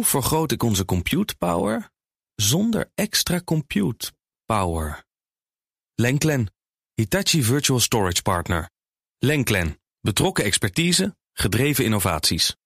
Hoe vergroot ik onze compute power zonder extra compute power? Lenklen, Hitachi Virtual Storage Partner. Lenklen, betrokken expertise, gedreven innovaties.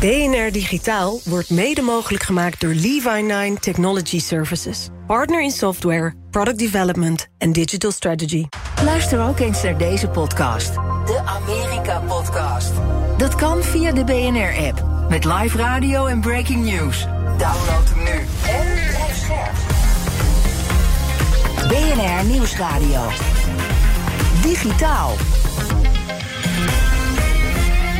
BNR Digitaal wordt mede mogelijk gemaakt door Levi9 Technology Services. Partner in software, product development en digital strategy. Luister ook eens naar deze podcast. De Amerika Podcast. Dat kan via de BNR-app. Met live radio en breaking news. Download hem nu. En blijf scherp. BNR Nieuwsradio. Digitaal.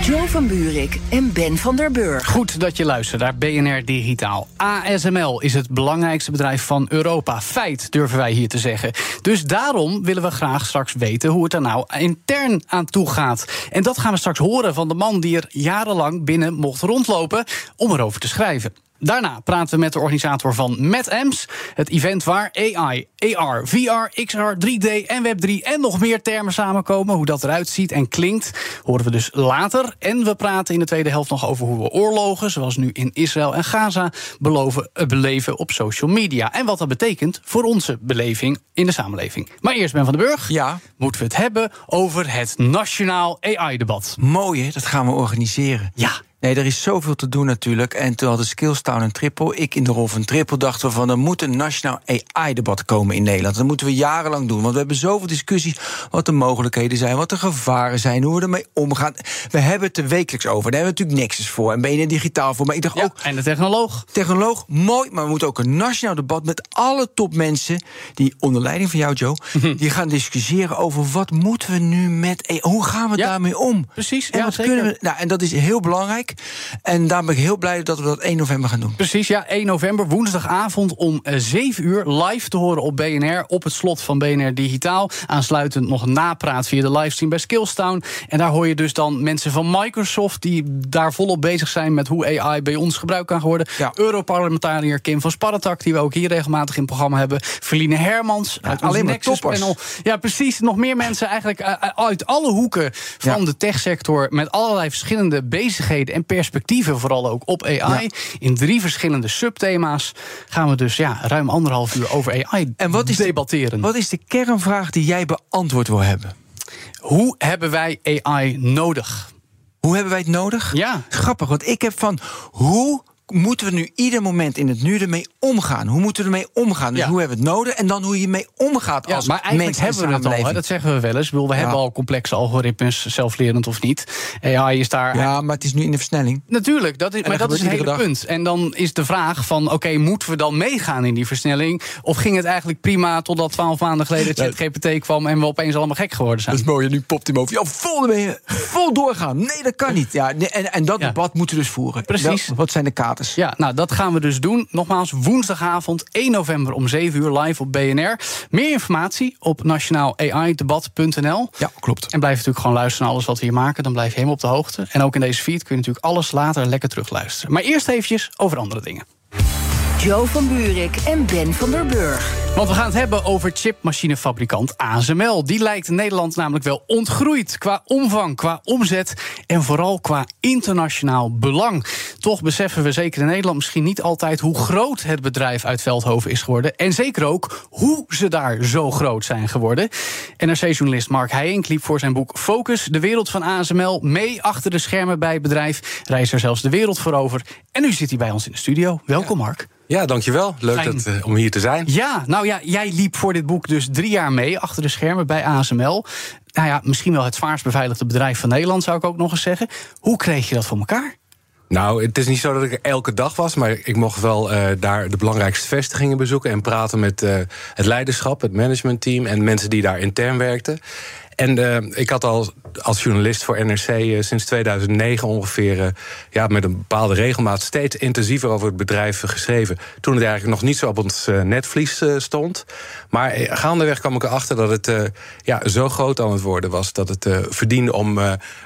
Joe van Buurik en Ben van der Burg. Goed dat je luistert naar BNR Digitaal. ASML is het belangrijkste bedrijf van Europa. Feit, durven wij hier te zeggen. Dus daarom willen we graag straks weten hoe het er nou intern aan toe gaat. En dat gaan we straks horen van de man die er jarenlang binnen mocht rondlopen om erover te schrijven. Daarna praten we met de organisator van MedAms. Het event waar AI, AR, VR, XR, 3D en Web3 en nog meer termen samenkomen. Hoe dat eruit ziet en klinkt, horen we dus later. En we praten in de tweede helft nog over hoe we oorlogen, zoals nu in Israël en Gaza, beloven, eh, beleven op social media. En wat dat betekent voor onze beleving in de samenleving. Maar eerst, Ben van den Burg, Ja, moeten we het hebben over het nationaal AI-debat. mooi hè, dat gaan we organiseren. Ja. Nee, er is zoveel te doen natuurlijk. En toen hadden Skillstown een triple. Ik in de rol van triple dachten we van... er moet een nationaal AI-debat komen in Nederland. Dat moeten we jarenlang doen. Want we hebben zoveel discussies wat de mogelijkheden zijn... wat de gevaren zijn, hoe we ermee omgaan. We hebben het er wekelijks over. Daar hebben we natuurlijk Nexus voor. En ben je digitaal voor. Maar ik dacht Ja, ook, en de technoloog. technoloog, mooi... maar we moeten ook een nationaal debat met alle topmensen... die onder leiding van jou, Joe... die gaan discussiëren over wat moeten we nu met... AI? Hoe gaan we Ja, daarmee om? precies, En ja, wat zeker. kunnen we... Nou, en dat is heel belangrijk. En daar ben ik heel blij dat we dat 1 november gaan doen. Precies, ja, 1 november, woensdagavond om eh, 7 uur live te horen op BNR, op het slot van BNR Digitaal. Aansluitend nog een napraat via de livestream bij Skillstown. En daar hoor je dus dan mensen van Microsoft die daar volop bezig zijn met hoe AI bij ons gebruikt kan worden. Ja. Europarlementariër Kim van Sparretak, die we ook hier regelmatig in het programma hebben. Verline Hermans uit onze alleen maar toppers. panel. Ja, precies. Nog meer mensen eigenlijk eh, uit alle hoeken van Ja. de techsector. Met allerlei verschillende bezigheden en perspectieven, vooral ook op AI. In drie verschillende subthema's gaan we dus ja, ruim anderhalf uur over AI En wat is de- debatteren. Wat is de kernvraag die jij beantwoord wil hebben? Hoe hebben wij AI nodig? Hoe hebben wij het nodig? Ja. Grappig, want ik heb van hoe moeten we nu ieder moment in het nu ermee omgaan? Hoe moeten we ermee omgaan? Dus Ja. hoe hebben we het nodig en dan hoe je mee omgaat Ja, als maar eigenlijk mens hebben we het al, dat zeggen we wel eens. Bedoel, we hebben al complexe algoritmes, zelflerend of niet. AI is daar Ja, maar het is nu in de versnelling. Natuurlijk, dat is, maar dat is het hele punt. En dan is de vraag van, oké, moeten we dan meegaan in die versnelling? Of ging het eigenlijk prima totdat twaalf maanden geleden ChatGPT kwam... en we opeens allemaal gek geworden zijn? Dat is mooi, en nu popt hij over. Ja, vol ermee, vol doorgaan. Nee, dat kan niet. Ja, en, en dat debat moeten we dus voeren. Precies. Wat zijn de katers? Ja, nou, dat gaan we dus doen. Nogmaals, woensdagavond 1 november om 7 uur live op BNR. Meer informatie op nationaal-AI-debat.nl. Ja, klopt. En blijf natuurlijk gewoon luisteren naar alles wat we hier maken. Dan blijf je helemaal op de hoogte. En ook in deze feed kun je natuurlijk alles later lekker terugluisteren. Maar eerst eventjes over andere dingen. Joe van Buurik en Ben van der Burg. Want we gaan het hebben over chipmachinefabrikant ASML. Die lijkt Nederland namelijk wel ontgroeid qua omvang, qua omzet en vooral qua internationaal belang. Toch beseffen we zeker in Nederland misschien niet altijd hoe groot het bedrijf uit Veldhoven is geworden. En zeker ook hoe ze daar zo groot zijn geworden. NRC-journalist Mark Heijink liep voor zijn boek Focus, de wereld van ASML, mee achter de schermen bij het bedrijf. Reist er zelfs de wereld voor over. En nu zit hij bij ons in de studio. Welkom, Mark. Ja, dankjewel. Leuk Fijn. dat, eh, om hier te zijn. Ja, nou ja, jij liep voor dit boek dus drie jaar mee achter de schermen bij ASML. Nou ja, misschien wel het zwaarst beveiligde bedrijf van Nederland, zou ik ook nog eens zeggen. Hoe kreeg je dat voor elkaar? Nou, het is niet zo dat ik er elke dag was, maar ik mocht wel eh, daar de belangrijkste vestigingen bezoeken en praten met eh, het leiderschap, het managementteam en mensen die daar intern werkten. En eh, ik had al als journalist voor NRC eh, sinds 2009 ongeveer eh, ja, met een bepaalde regelmaat steeds intensiever over het bedrijf geschreven. Toen het eigenlijk nog niet zo op ons netvlies stond. Maar gaandeweg kwam ik erachter dat het ja, zo groot aan het worden was dat het verdiende om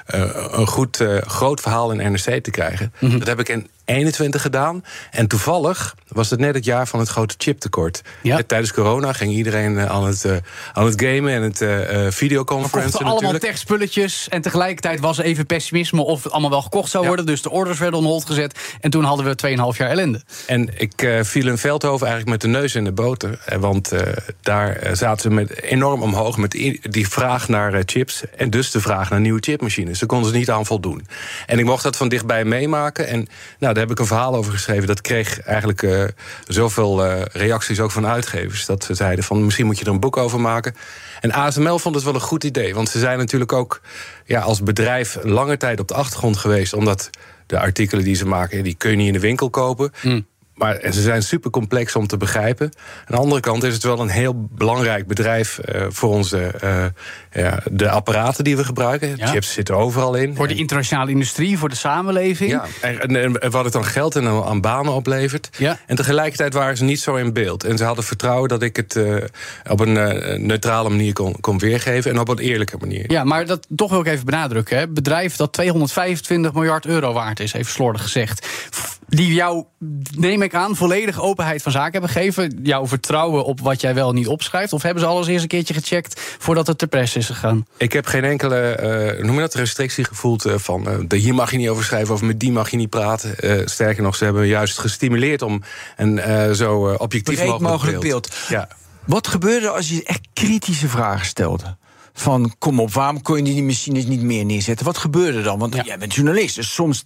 een goed, groot verhaal in NRC te krijgen. Dat heb ik in 2021 gedaan. En toevallig was het net het jaar van het grote chiptekort. Ja. Eh, Tijdens corona ging iedereen eh, aan het, eh, aan het gamen en het eh We videoconferencen allemaal techspulletjes. En tegelijkertijd was er even pessimisme of het allemaal wel gekocht zou Ja. worden. Dus de orders werden on hold gezet. En toen hadden we 2,5 jaar ellende. En ik eh, viel in Veldhoven eigenlijk met de neus in de boter. Eh, Want eh, daar eh, zaten ze met, enorm omhoog met die vraag naar eh, chips. En dus de vraag naar nieuwe chipmachines. Ze konden ze niet aan voldoen. En ik mocht dat van dichtbij meemaken. En nou, daar heb ik een verhaal over geschreven. Dat kreeg eigenlijk eh, zoveel eh, reacties ook van uitgevers. Dat ze zeiden van misschien moet je er een boek over maken. En ASML vond het wel een goed idee. Want ze zijn natuurlijk ook ja, als bedrijf lange tijd op de achtergrond geweest. Omdat de artikelen die ze maken, die kun je niet in de winkel kopen. Maar en ze zijn super complex om te begrijpen. Aan de andere kant is het wel een heel belangrijk bedrijf eh, voor onze eh, ja, de apparaten die we gebruiken. Ja. Chips zitten overal in. Voor de internationale industrie, voor de samenleving. ja, en, en, en wat het dan geld en aan aan banen oplevert. Ja. En tegelijkertijd waren ze niet zo in beeld. En ze hadden vertrouwen dat ik het eh, op een eh, neutrale manier kon, kon weergeven. En op een eerlijke manier. Ja, maar dat toch wil ik even benadrukken. Hè. Bedrijf dat 225 miljard euro waard is, even slordig gezegd. Die jou, neem ik aan, volledig openheid van zaken hebben gegeven. Jouw vertrouwen op wat jij wel niet opschrijft. Of hebben ze alles eerst een keertje gecheckt voordat het ter pers is gegaan? Ik heb geen enkele eh, noem je dat, restrictie gevoeld eh, van eh, de hier mag je niet over schrijven of met die mag je niet praten. Eh, sterker nog, ze hebben me juist gestimuleerd om een eh, zo objectief Breed mogelijk, mogelijk beeld. beeld. Ja. Wat gebeurde als je echt kritische vragen stelde? Van kom op, waarom kon je die machines niet meer neerzetten? Wat gebeurde dan? Want Ja. jij bent journalist, dus soms.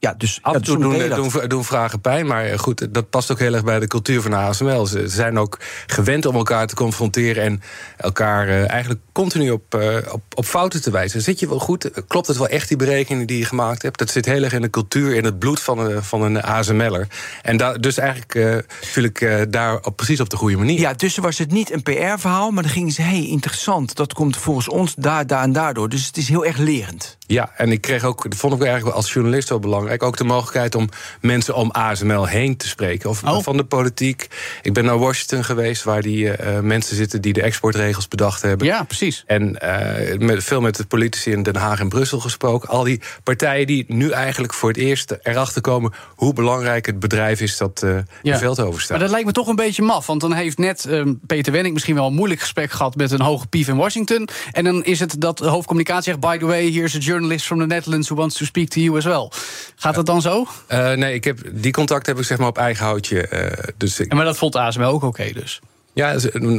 Ja, dus, Af ja, en toe soms doen, doen, doen vragen pijn, maar eh, goed, dat past ook heel erg bij de cultuur van de ASML. Ze zijn ook gewend om elkaar te confronteren en elkaar eh, eigenlijk continu op, eh, op, op fouten te wijzen. Zit je wel goed? Klopt het wel echt, die berekening die je gemaakt hebt? Dat zit heel erg in de cultuur, in het bloed van een, van een ASML'er. En da, dus eigenlijk eh viel ik eh, daar op, precies op de goede manier. Ja, dus was het niet een PR-verhaal, maar dan gingen ze, hé, hey, interessant, dat komt volgens ons daar, daar en daardoor. Dus het is heel erg lerend. Ja, en ik kreeg ook, dat vond ik eigenlijk als journalist wel belangrijk, ook de mogelijkheid om mensen om ASML heen te spreken. Of Oh. van de politiek. Ik ben naar Washington geweest, waar die eh, mensen zitten die de exportregels bedacht hebben. Ja, precies. En eh, met, veel met de politici in Den Haag en Brussel gesproken. Al die partijen die nu eigenlijk voor het eerst erachter komen hoe belangrijk het bedrijf is dat eh Ja. in Veldhoven staat. Maar dat lijkt me toch een beetje maf. Want dan heeft net ehm, Peter Wenning misschien wel een moeilijk gesprek gehad met een hoge pief in Washington. En dan is het dat de hoofdcommunicatie zegt: By the way, here's a journalist from the Netherlands who wants to speak to you as well. Gaat dat dan zo? Eh, nee, ik heb, die contact heb ik zeg maar op eigen houtje. eh, dus ik, Ja, maar dat vond ASML ook oké dus. Ja,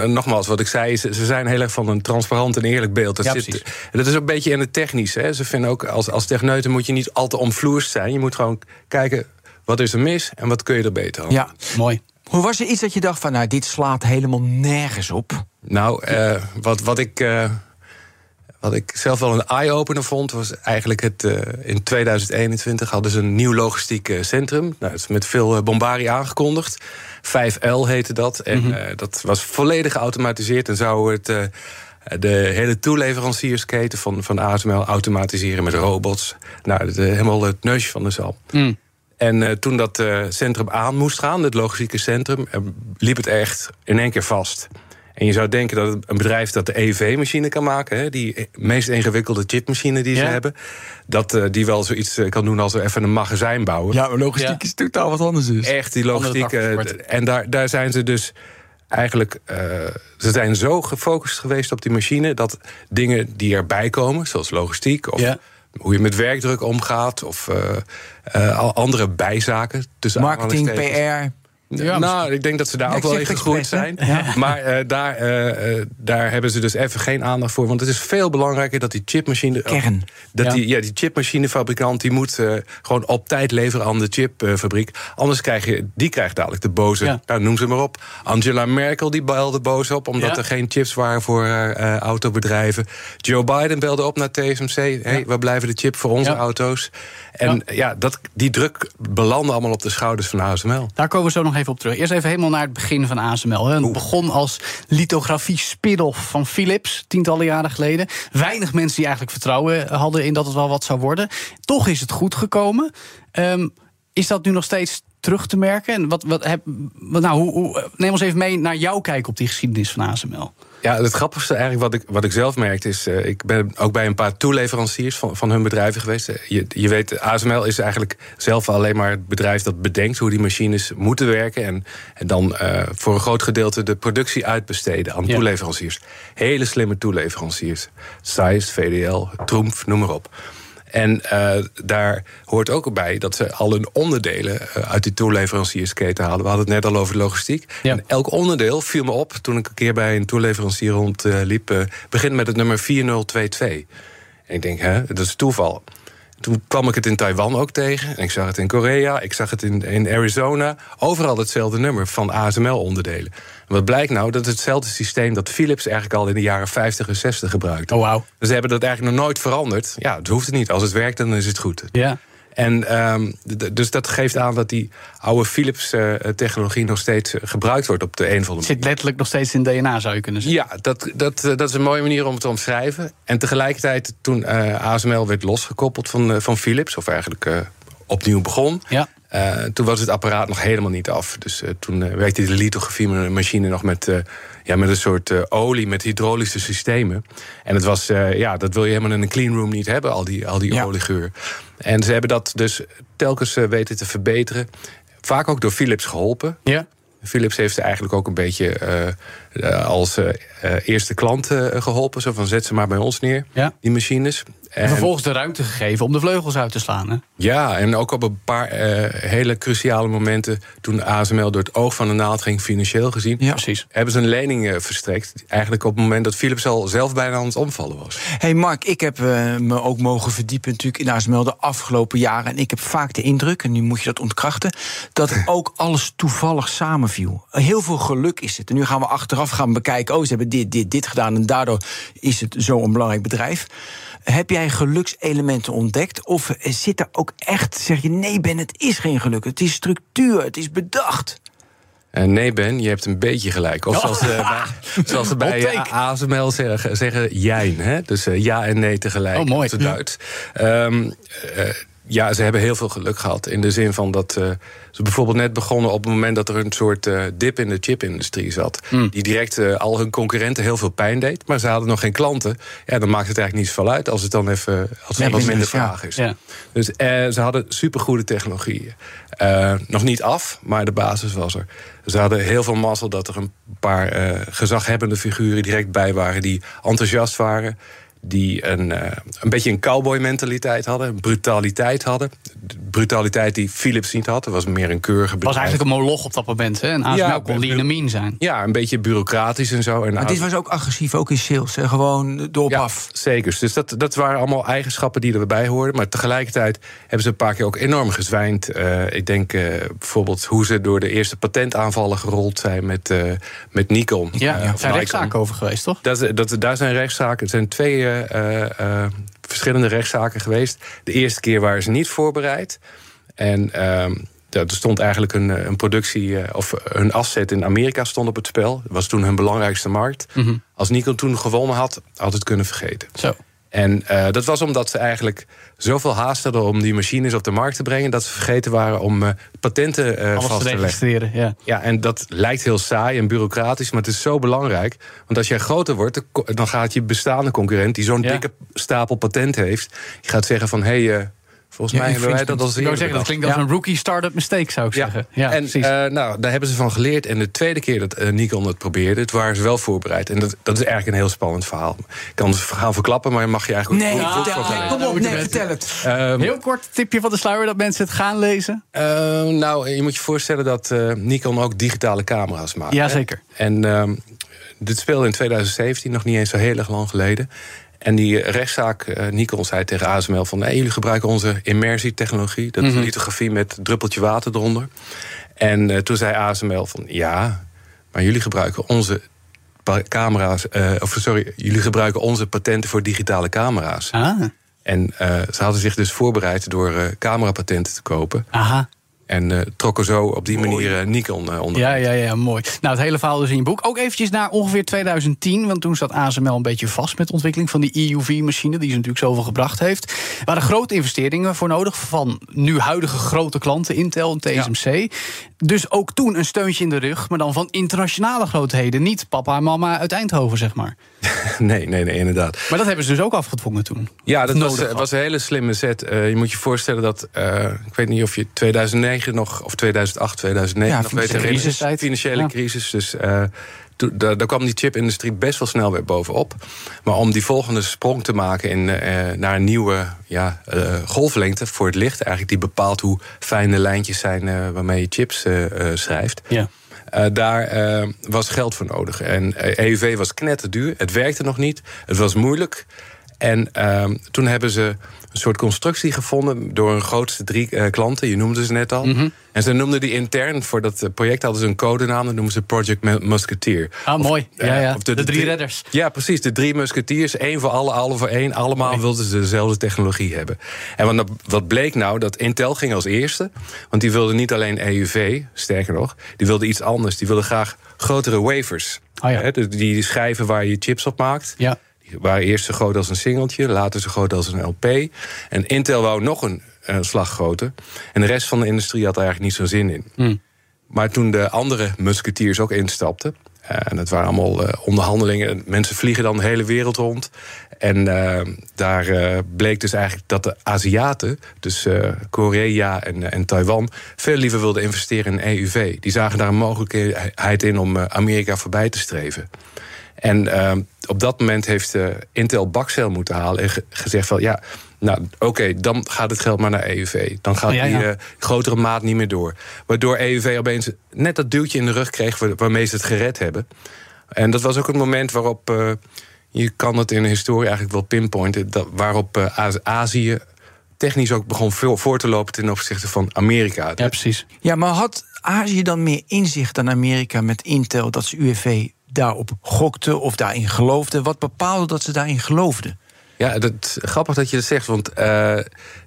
nogmaals, wat ik zei, is, ze zijn heel erg van een transparant en eerlijk beeld. Dat, Ja, zit, precies. dat is ook een beetje in het technische. Hè. Ze vinden ook, als, als techneuten moet je niet al te omvloerst zijn. Je moet gewoon kijken, wat is er mis en wat kun je er beter aan Ja. Mooi. Hoe was er iets dat je dacht van, nou, dit slaat helemaal nergens op? Nou, eh, wat, wat, ik, eh, wat ik zelf wel een eye-opener vond, was eigenlijk het. eh, in 2021 hadden ze een nieuw logistiek eh, centrum. Nou, dat is met veel eh, bombarie aangekondigd. 5L heette dat. En eh, dat was volledig geautomatiseerd en zou het. de hele toeleveranciersketen van, van ASML automatiseren met robots. Nou, helemaal het neusje van de zal. Mm. En toen dat centrum aan moest gaan, het logistieke centrum, liep het echt in één keer vast. En je zou denken dat een bedrijf dat de EV-machine kan maken, hè, die meest ingewikkelde chipmachine die ze Ja. hebben, dat eh, die wel zoiets eh, kan doen als we even een magazijn bouwen. Ja, maar logistiek Ja. is totaal wat anders dus. Echt die logistiek. Eh, en daar, daar zijn ze dus eigenlijk. eh, ze zijn zo gefocust geweest op die machine dat dingen die erbij komen, zoals logistiek of Ja. hoe je met werkdruk omgaat of eh, eh, al andere bijzaken. tussen Marketing. PR. Ja, nou, ik denk dat ze daar ook wel in gegroeid zijn. Maar eh, daar, eh, eh, daar hebben ze dus even geen aandacht voor. Want het is veel belangrijker dat die chipmachine. Kern. Dat Ja. die, ja, die chipmachinefabrikant die moet gewoon op tijd leveren aan de chipfabriek. Anders krijg je, die krijgt dadelijk de boze. Ja. Nou, noem ze maar op. Angela Merkel die belde boos op omdat er geen chips waren voor autobedrijven. Joe Biden belde op naar TSMC. Hey, we blijven de chip voor onze auto's. En ja, dat, die druk belandde allemaal op de schouders van ASML. Daar komen we zo nog even op terug. Eerst even helemaal naar het begin van ASML. hè. Het begon als lithografie spin-off van Philips, tientallen jaren geleden. Weinig mensen die eigenlijk vertrouwen hadden in dat het wel wat zou worden. Toch is het goed gekomen. Ehm, is dat nu nog steeds terug te merken? En wat, wat heb, nou, hoe, hoe, neem ons even mee naar jouw kijk op die geschiedenis van ASML. Ja, het grappigste eigenlijk wat ik, wat ik zelf merkte is... Uh, ik ben ook bij een paar toeleveranciers van, van hun bedrijven geweest. Je, je weet, ASML is eigenlijk zelf alleen maar het bedrijf dat bedenkt... hoe die machines moeten werken... en, en dan uh, voor een groot gedeelte de productie uitbesteden aan ja. toeleveranciers. Hele slimme toeleveranciers. Zeiss, VDL, Troemf, noem maar op. En uh, daar hoort ook bij dat ze al hun onderdelen uh, uit die toeleveranciersketen halen. We hadden het net al over logistiek. Ja. En elk onderdeel viel me op toen ik een keer bij een toeleverancier rondliep. Uh, begint met het nummer 4022. En ik denk, hè, dat is toeval. Toen kwam ik het in Taiwan ook tegen. En ik zag het in Korea, ik zag het in, in Arizona. Overal hetzelfde nummer van ASML-onderdelen. En wat blijkt nou? Dat is hetzelfde systeem dat Philips eigenlijk al in de jaren 50 en 60 gebruikte. Oh, wow. Dus ze hebben dat eigenlijk nog nooit veranderd. Ja, het hoeft het niet. Als het werkt, dan is het goed. Ja. En um, dus dat geeft aan dat die oude Philips-technologie uh, nog steeds gebruikt wordt op de een of andere manier. Zit letterlijk nog steeds in DNA, zou je kunnen zeggen. Ja, dat, dat, dat is een mooie manier om het te omschrijven. En tegelijkertijd, toen uh, ASML werd losgekoppeld van, uh, van Philips, of eigenlijk opnieuw begon. Ja. Toen was het apparaat nog helemaal niet af. Dus toen werkte de lithografie-machine nog met, ja, met een soort olie, met hydraulische systemen. En het was, ja, dat wil je helemaal in een cleanroom niet hebben, al die, al die ja. oliegeur. En ze hebben dat dus telkens weten te verbeteren. Vaak ook door Philips geholpen. Ja. Philips heeft ze eigenlijk ook een beetje uh, als uh, eerste klant geholpen. Zo van zet ze maar bij ons neer, ja. die machines. En vervolgens de ruimte gegeven om de vleugels uit te slaan. Hè? Ja, en ook op een paar hele cruciale momenten... toen ASML door het oog van de naald ging, financieel gezien... Ja, precies. hebben ze een lening verstrekt. Eigenlijk op het moment dat Philips al zelf bijna aan het omvallen was. hey Mark, ik heb me ook mogen verdiepen natuurlijk in ASML de afgelopen jaren. En ik heb vaak de indruk, en nu moet je dat ontkrachten... dat ook alles toevallig samenviel. Heel veel geluk is het. En nu gaan we achteraf gaan bekijken... oh, ze hebben dit, dit, dit gedaan... en daardoor is het zo'n belangrijk bedrijf. Heb jij gelukselementen ontdekt? Of zit er ook echt, zeg je, nee Ben, het is geen geluk. Het is structuur, het is bedacht. Uh, nee, Ben, je hebt een beetje gelijk. Of zoals, uh, bij, zoals ze bij uh, ASML zeggen, zeggen jijn. Hè? Dus ja en nee tegelijk. Oh, mooi. Op Duits. Um, ja, ze hebben heel veel geluk gehad. In de zin van dat uh, ze bijvoorbeeld net begonnen op het moment dat er een soort uh, dip in de chipindustrie zat. Mm. Die direct uh, al hun concurrenten heel veel pijn deed. Maar ze hadden nog geen klanten. Ja, dan maakt het eigenlijk niet zoveel uit als het dan even als er wat minder vraag is. Ja. Dus ze hadden supergoede technologieën. nog niet af, maar de basis was er. Ze hadden heel veel mazzel dat er een paar gezaghebbende figuren direct bij waren die enthousiast waren die een, uh, een beetje een cowboy-mentaliteit hadden, een brutaliteit hadden. De brutaliteit die Philips niet had. Dat was meer een keurige Het was eigenlijk een moloch op dat moment. Hè? En ASML Ja, kon lean zijn. Ja, een beetje bureaucratisch en zo. En Maar dit was ook agressief, ook in sales. Hè? Gewoon door ja, af. zeker. Dus dat, dat waren allemaal eigenschappen die erbij hoorden. Maar tegelijkertijd hebben ze een paar keer ook enorm gezwijnd. Uh, ik denk uh, bijvoorbeeld hoe ze door de eerste patentaanvallen gerold zijn met, uh, met Nikon. Ja, of zijn rechtszaken over geweest, toch? Dat, dat, daar zijn rechtszaken. Er zijn twee uh, uh, verschillende rechtszaken geweest. De eerste keer waren ze niet voorbereid. En uh, er stond eigenlijk een, een productie, of hun asset in Amerika stond op het spel. Dat was toen hun belangrijkste markt. Mm -hmm. Als Nikon toen gewonnen had, had het kunnen vergeten. Zo. En uh, dat was omdat ze eigenlijk zoveel haast hadden om die machines op de markt te brengen, dat ze vergeten waren om uh, patenten uh, vast te te registreren, ja. Ja, en dat lijkt heel saai en bureaucratisch, maar het is zo belangrijk. Want als jij groter wordt, dan gaat je bestaande concurrent, die zo'n Ja. dikke stapel patent heeft, die gaat zeggen van hé. Hey, Volgens Ja, mij hebben wij dat als eerder zeggen, dat klinkt als Ja. een rookie start-up mistake, zou ik Ja, zeggen. Ja, en precies. eh, nou, daar hebben ze van geleerd. En de tweede keer dat eh, Nikon het probeerde, het waren ze wel voorbereid. En dat, dat is eigenlijk een heel spannend verhaal. Ik kan het verhaal verklappen, maar mag je eigenlijk Nee, ook vertel, kom op, nee, vertel het. Ehm, Heel kort tipje van de sluier dat mensen het gaan lezen. eh, nou, je moet je voorstellen dat eh, Nikon ook digitale camera's maakt. hè? Jazeker. En ehm, dit speelde in 2017, nog niet eens zo heel erg lang geleden. En die rechtszaak, eh, Nikon zei tegen ASML van... Hey, jullie gebruiken onze immersietechnologie. Dat is Mhm. lithografie met druppeltje water eronder. En eh, toen zei ASML van... ja, maar jullie gebruiken onze camera's... eh, of sorry, jullie gebruiken onze patenten voor digitale camera's. Ah, En ze hadden zich dus voorbereid door camerapatenten te kopen. aha. En uh, trokken zo op die manier uh, Nikon uh, onder. Ja, ja, ja, mooi. Nou, het hele verhaal dus in je boek. Ook eventjes naar ongeveer 2010, want toen zat ASML een beetje vast met de ontwikkeling van die EUV-machine, die ze natuurlijk zoveel gebracht heeft. Er waren grote investeringen voor nodig van nu huidige grote klanten, Intel en TSMC. Dus ook toen een steuntje in de rug, maar dan van internationale grootheden. Niet papa en mama uit Eindhoven, zeg maar. nee, nee, nee, inderdaad. Maar dat hebben ze dus ook afgedwongen toen. Ja, dat was, was, een hele slimme zet. je moet je voorstellen dat, ik weet niet of je 2009 nog, of 2008, 2009 ja, nog crisis. Financiële crisis. Dus uh, daar kwam die chipindustrie best wel snel weer bovenop. Maar om die volgende sprong te maken in, uh, naar een nieuwe ja, uh, golflengte voor het licht, eigenlijk die bepaalt hoe fijn de lijntjes zijn waarmee je chips schrijft. Ja. daar was geld voor nodig. En EUV was knetterduur. Het werkte nog niet. Het was moeilijk. En ehm, toen hebben ze een soort constructie gevonden door hun grootste drie uh, klanten. Je noemde ze net al. Mhm. En ze noemden die intern voor dat eh, project hadden ze een codenaam. Dat noemen ze Project Musketeer. Ah, mooi. Ja, ja. Of de, drie redders. Ja, precies. De drie musketiers. één voor alle, alle voor één. Allemaal wilden ze dezelfde technologie hebben. En wat, wat bleek nou? Dat Intel ging als eerste. Want die wilde niet alleen EUV, sterker nog. Die wilde iets anders. Die wilde graag grotere wafers. Oh ja. dus die schijven waar je chips op maakt. Ja. Waren eerst zo groot als een singeltje, later zo groot als een LP. En Intel wou nog een, een slag groter. En de rest van de industrie had er eigenlijk niet zo'n zin in. Hmm. Maar toen de andere musketiers ook instapten. Eh, en het waren allemaal uh, onderhandelingen. Mensen vliegen dan de hele wereld rond. En daar bleek dus eigenlijk dat de Aziaten, dus Korea en, en Taiwan, veel liever wilden investeren in EUV. Die zagen daar een mogelijkheid in om Amerika voorbij te streven. En ehm, op dat moment heeft uh, Intel bakcel moeten halen en gezegd van ja, nou oké, dan gaat het geld maar naar EUV. Dan gaat oh, die uh, grotere maat niet meer door. Waardoor EUV opeens net dat duwtje in de rug kreeg waarmee ze het gered hebben. En dat was ook het moment waarop, uh, je kan het in de historie eigenlijk wel pinpointen, dat, waarop Azië technisch ook begon voor te lopen ten opzichte van Amerika. Ja, precies. Ja, maar had Azië dan meer inzicht dan Amerika met Intel dat ze UFV daarop gokte of daarin geloofde? Wat bepaalde dat ze daarin geloofden? Ja, dat is grappig dat je dat zegt, want uh,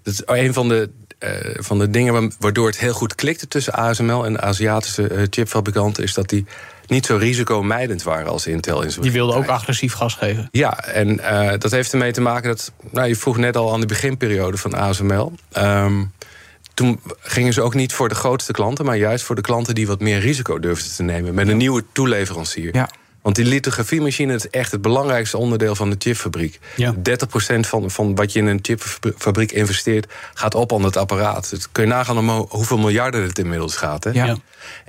dat is een van de, uh, van de dingen waardoor het heel goed klikte tussen ASML en de Aziatische uh, chipfabrikanten, is dat die niet zo risicomijdend waren als Intel in Die wilden ook agressief gas geven. Ja, en dat heeft ermee te maken dat, nou, je vroeg net al aan de beginperiode van ASML. Um, toen gingen ze ook niet voor de grootste klanten, maar juist voor de klanten die wat meer risico durfden te nemen met een nieuwe toeleverancier. Ja. Want die lithografiemachine is echt het belangrijkste onderdeel van de chipfabriek. Ja. 30% van, van wat je in een chipfabriek investeert, gaat op aan het apparaat. Dus kun je nagaan om hoeveel miljarden het inmiddels gaat. Hè? Ja.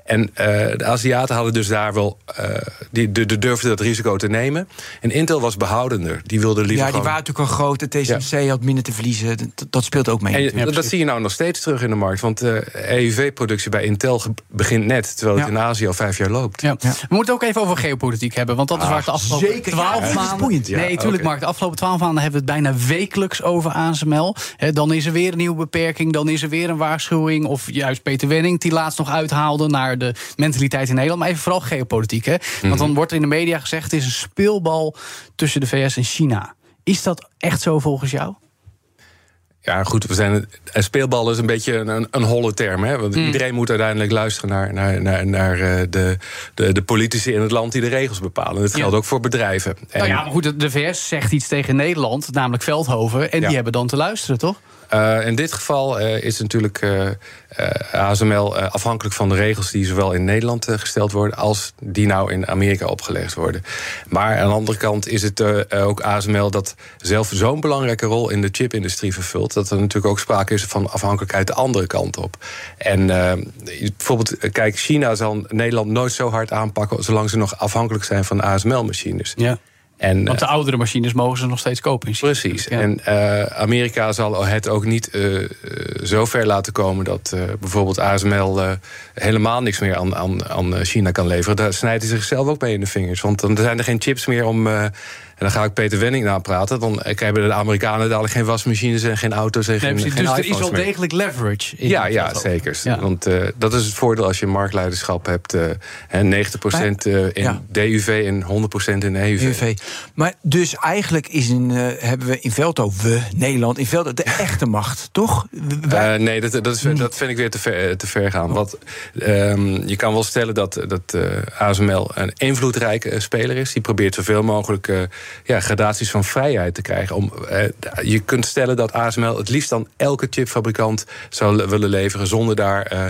En uh, de Aziaten hadden dus daar wel. Uh, die de, de durfden dat risico te nemen. En Intel was behoudender. Die wilde liever. Ja, die waren natuurlijk een grote. TSMC had minder te verliezen. Dat, dat speelt ook mee. En, dat zie je nou nog steeds terug in de markt. Want uh, EUV-productie bij Intel begint net. Terwijl het in Azië al vijf jaar loopt. Ja. We moeten ook even over geopolitiek hebben. Want dat is ah, waar het de afgelopen twaalf maanden. Nee, tuurlijk, Mark. De afgelopen twaalf maanden hebben we het bijna wekelijks over ASML. He, dan is er weer een nieuwe beperking. Dan is er weer een waarschuwing. Of juist Peter Wenning, die laatst nog uithaalde naar de mentaliteit in Nederland. Maar even vooral geopolitiek. Hè? Want dan mhm. wordt er in de media gezegd: het is een speelbal tussen de VS en China. Is dat echt zo volgens jou? Ja, goed, we zijn, een speelbal is een beetje een, een holle term. Hè? Want mm. iedereen moet uiteindelijk luisteren naar, naar, naar, naar eh, de, de, de politici in het land die de regels bepalen. Dat geldt ook voor bedrijven. Nou ja, maar goed, de VS zegt iets tegen Nederland, namelijk Veldhoven. En die hebben dan te luisteren, toch? Uh, in dit geval uh, is natuurlijk uh, ASML afhankelijk van de regels die zowel in Nederland gesteld worden als die nou in Amerika opgelegd worden. Maar aan de andere kant is het ook ASML dat zelf zo'n belangrijke rol in de chipindustrie vervult dat er natuurlijk ook sprake is van afhankelijkheid de andere kant op. En bijvoorbeeld, kijk, China zal Nederland nooit zo hard aanpakken zolang ze nog afhankelijk zijn van ASML-machines. Ja. En, Want de eh, oudere machines mogen ze nog steeds kopen. In precies. En uh, Amerika zal het ook niet uh, zo ver laten komen dat uh, bijvoorbeeld ASML helemaal niks meer aan, aan, aan China kan leveren. Daar snijdt hij zichzelf ook mee in de vingers. Want dan zijn er geen chips meer om dan ga ik Peter Wenning napraten. Dan hebben de Amerikanen dadelijk geen wasmachines en geen auto's en geen, Nee, precies. geen dus er is wel degelijk leverage. in Ja, ja, zeker. Ja. Want eh, dat is het voordeel als je marktleiderschap hebt. eh en 90% eh, in Ja. DUV en 100% in EUV. UV. Maar dus eigenlijk is in, eh, hebben we in Velto, we, Nederland, in Velto de echte macht, toch? Wij- Eh, nee, dat, dat, is, dat vind ik weer te ver, eh, te ver gaan. Want ehm, je kan wel stellen dat, dat eh, ASML een invloedrijke eh, speler is. Die probeert zoveel mogelijk eh, ja, gradaties van vrijheid te krijgen. Om, eh, je kunt stellen dat ASML het liefst dan elke chipfabrikant zou le- willen leveren zonder daar. eh,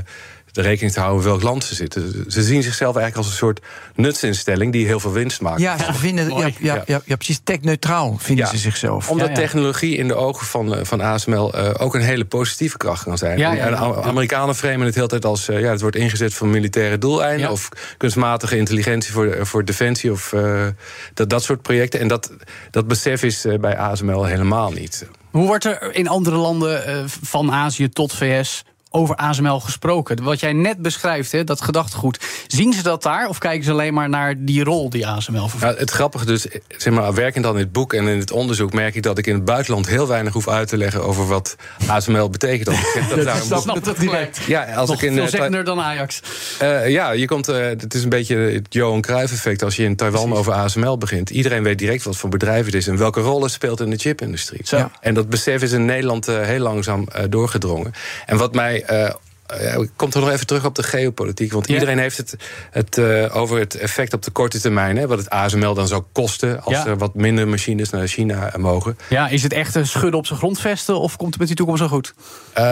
de rekening te houden welk land ze zitten. Ze zien zichzelf eigenlijk als een soort nutsinstelling die heel veel winst maakt. ja, ze vinden, ja, ja, Ja. precies, techneutraal vinden Ja. ze zichzelf. Omdat Ja, ja. technologie in de ogen van, eh, van ASML eh, ook een hele positieve kracht kan zijn. Ja, ja, En ja. de Amerikanen framen het heel tijd als eh, ja, het wordt ingezet voor militaire doeleinden Ja. of kunstmatige intelligentie voor, voor defensie of eh, dat, dat soort projecten. En dat, dat besef is bij ASML helemaal niet. Hoe wordt er in andere landen eh, van Azië tot VS over ASML gesproken? Wat jij net beschrijft, hè, dat gedachtegoed. Zien ze dat daar of kijken ze alleen maar naar die rol die ASML vervult? Nou, het grappige dus, zeg maar, werkend dan in het boek en in het onderzoek merk ik dat ik in het buitenland heel weinig hoef uit te leggen over wat ASML betekent. Dat, dat boek- snap het direct. ja, als Nog ik in veel eh, dan Ajax. Eh, ja, je komt, eh, het is een beetje het Johan Cruijff-effect als je in Taiwan over ASML begint. Iedereen weet direct wat voor bedrijf het is en welke rol het speelt in de chipindustrie. Zo. En dat besef is in Nederland eh, heel langzaam eh, doorgedrongen. En wat mij. Eh, eh, ik kom toch nog even terug op de geopolitiek. Want Ja. iedereen heeft het, het eh, over het effect op de korte termijn. Hè, wat het ASML dan zou kosten als Ja. er wat minder machines naar China mogen. Ja, is het echt een schudden op zijn grondvesten of komt het met die toekomst zo goed?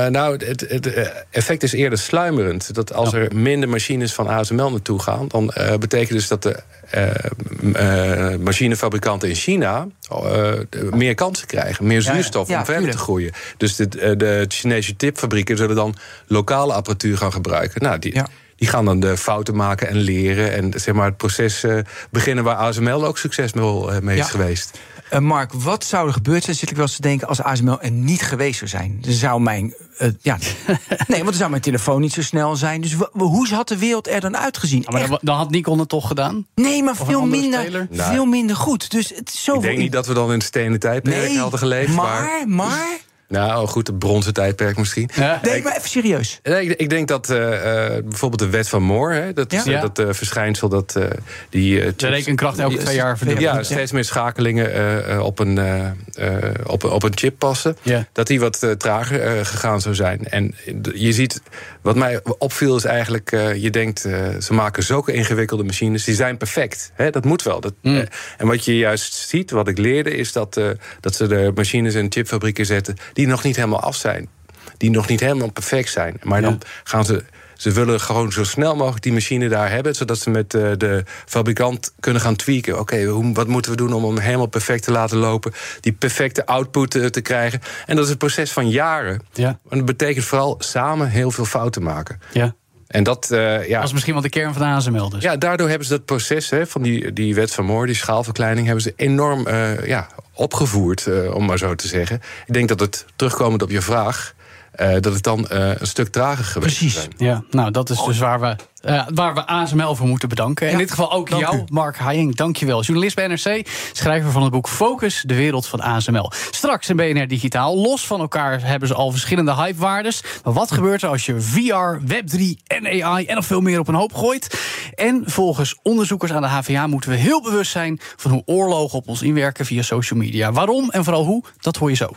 Nou, het, het effect is eerder sluimerend. Dat als er minder machines van ASML naartoe gaan, dan betekent dus dat de eh, eh, machinefabrikanten in China eh, meer kansen krijgen, meer zuurstof Ja, om verder te groeien. Dus de, de Chinese chipfabrieken zullen dan lokale apparatuur gaan gebruiken. Nou, die, die gaan dan de fouten maken en leren en zeg maar, het proces beginnen waar ASML ook succesvol eh, mee is geweest. Eh, Mark, wat zou er gebeurd zijn, zit ik wel eens te denken, als ASML er niet geweest zou zijn? Dan zou mijn. eh, ja, nee, want dan zou mijn telefoon niet zo snel zijn. Dus hoe had de wereld er dan uitgezien? Ja, maar Echt- dan, dan had Nikon het toch gedaan? nee, maar veel minder, veel minder goed. Dus het is zo Ik denk niet dat we dan in stenen tijdperk nee, hadden geleefd. maar, maar, maar, nou goed, het bronzen tijdperk misschien. Ja. nee, maar even serieus. Nee, ik, ik denk dat eh, eh, bijvoorbeeld de wet van Moore, hè, dat, is, eh, dat eh, verschijnsel dat eh, die. eh, De rekenkracht elke twee jaar verdubbelt. Ja, steeds meer schakelingen eh, eh, op, een, eh, eh, op, op een chip passen. Ja. Dat die wat trager eh, gegaan zou zijn. En je ziet, wat mij opviel is eigenlijk, eh, je denkt, eh, ze maken zulke ingewikkelde machines, die zijn perfect. Hè, dat moet wel. Dat, Mm. en wat je juist ziet, wat ik leerde, is dat, eh, dat ze de machines in chipfabrieken zetten die nog niet helemaal af zijn. Die nog niet helemaal perfect zijn. Maar dan gaan ze. Ze willen gewoon zo snel mogelijk die machine daar hebben, zodat ze met eh, de fabrikant kunnen gaan tweaken. Oké, hoe wat moeten we doen om hem helemaal perfect te laten lopen? Die perfecte output eh, te krijgen. En dat is een proces van jaren. Ja. En dat betekent vooral samen heel veel fouten maken. Ja. En dat, eh, ja. Dat is misschien wel de kern van de ASML dus. Ja, daardoor hebben ze dat proces hè, van die, die wet van Moore, die schaalverkleining, hebben ze enorm eh, ja, opgevoerd, eh, om maar zo te zeggen. Ik denk dat het, terugkomend op je vraag, eh, dat het dan eh, een stuk trager geweest Precies. zijn. Ja, nou, dat is dus waar we, eh, waar we ASML voor moeten bedanken. In dit geval ook dank jou, u. Mark Haijing. Dank je wel. Journalist bij NRC, schrijver van het boek Focus, de wereld van ASML. Straks in BNR Digitaal. Los van elkaar hebben ze al verschillende hypewaardes. Maar wat gebeurt er als je VR, Web3 en AI en nog veel meer op een hoop gooit? En volgens onderzoekers aan de HVA moeten we heel bewust zijn van hoe oorlogen op ons inwerken via social media. Waarom en vooral hoe, dat hoor je zo.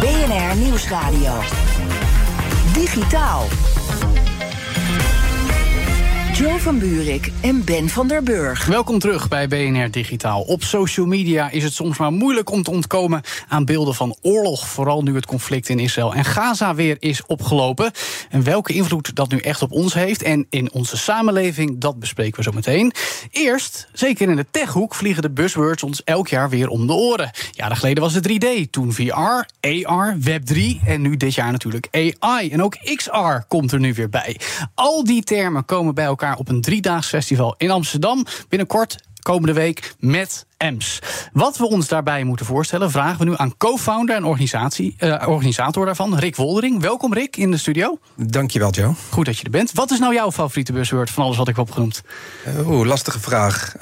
BNR Nieuwsradio. Digitaal. Joe van Buurik en Ben van der Burg. Welkom terug bij BNR Digitaal. Op social media is het soms maar moeilijk om te ontkomen aan beelden van oorlog. Vooral nu het conflict in Israël en Gaza weer is opgelopen. En welke invloed dat nu echt op ons heeft en in onze samenleving, dat bespreken we zo meteen. Eerst, zeker in de techhoek, vliegen de buzzwords ons elk jaar weer om de oren. Jaren geleden was het 3D, toen VR, AR, Web3 en nu dit jaar natuurlijk AI. En ook XR komt er nu weer bij. Al die termen komen bij elkaar op een driedaags festival in Amsterdam. Binnenkort komende week met Wat we ons daarbij moeten voorstellen, vragen we nu aan co-founder en organisatie, uh, organisator daarvan, Rick Woldering. Welkom Rick in de studio. Dankjewel Joe. Goed dat je er bent. Wat is nou jouw favoriete buzzword van alles wat ik heb opgenoemd? Oeh, lastige vraag. Uh,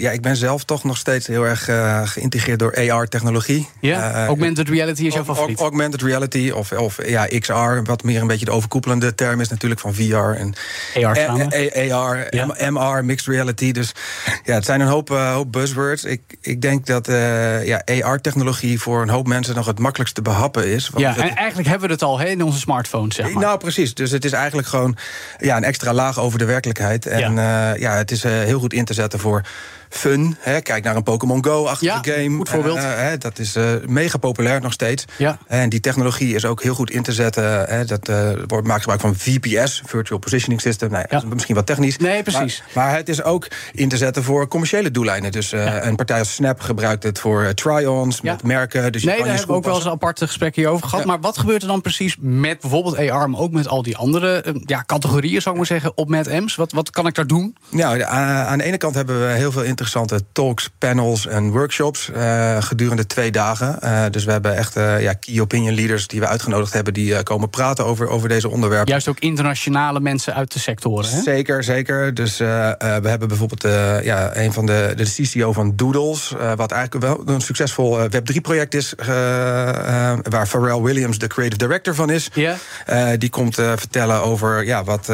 ja, ik ben zelf toch nog steeds heel erg uh, geïntegreerd door AR-technologie. Ja, augmented reality is jouw favoriet? Augmented reality of, of ja, XR, wat meer een beetje de overkoepelende term is natuurlijk van VR en AR. AR ja. MR, mixed reality. Dus ja, het zijn een hoop, hoop buzzwords. Ik, ik denk dat ja, AR-technologie voor een hoop mensen nog het makkelijkst te behappen is. Ja, en eigenlijk hebben we het al he, in onze smartphones, zeg maar. Nou, precies. Dus het is eigenlijk gewoon ja, een extra laag over de werkelijkheid. En ja, uh, ja het is uh, heel goed in te zetten voor fun. Hè, kijk naar een Pokémon Go-achtige ja, game. Goed voorbeeld. Uh, hè, dat is uh, mega populair nog steeds. Ja. En die technologie is ook heel goed in te zetten. Hè, dat wordt maakt gebruik van VPS, Virtual Positioning System. Nou, ja. misschien wat technisch. Nee, precies. Maar, maar, het is ook in te zetten voor commerciële doeleinden. Dus een partij als Snap gebruikt het voor try-ons met merken. Dus nee, daar hebben we ook wel eens een aparte gesprek hierover gehad. Maar wat gebeurt er dan precies met bijvoorbeeld AR, maar ook met al die andere ja, categorieën, zou ik maar zeggen, op met Ems? Wat, wat kan ik daar doen? Nou, aan de ene kant hebben we heel veel interessante talks panels en workshops uh, gedurende twee dagen. Uh, dus we hebben echt uh, ja, key opinion leaders die we uitgenodigd hebben... die komen praten over, over deze onderwerpen. Juist ook internationale mensen uit de sectoren, hè? Zeker, zeker. Dus we hebben bijvoorbeeld ja, een van de, de CCO van Doodles... wat eigenlijk wel een succesvol Web3-project is... waar Pharrell Williams de creative director van is. Yeah. die komt vertellen over ja, wat,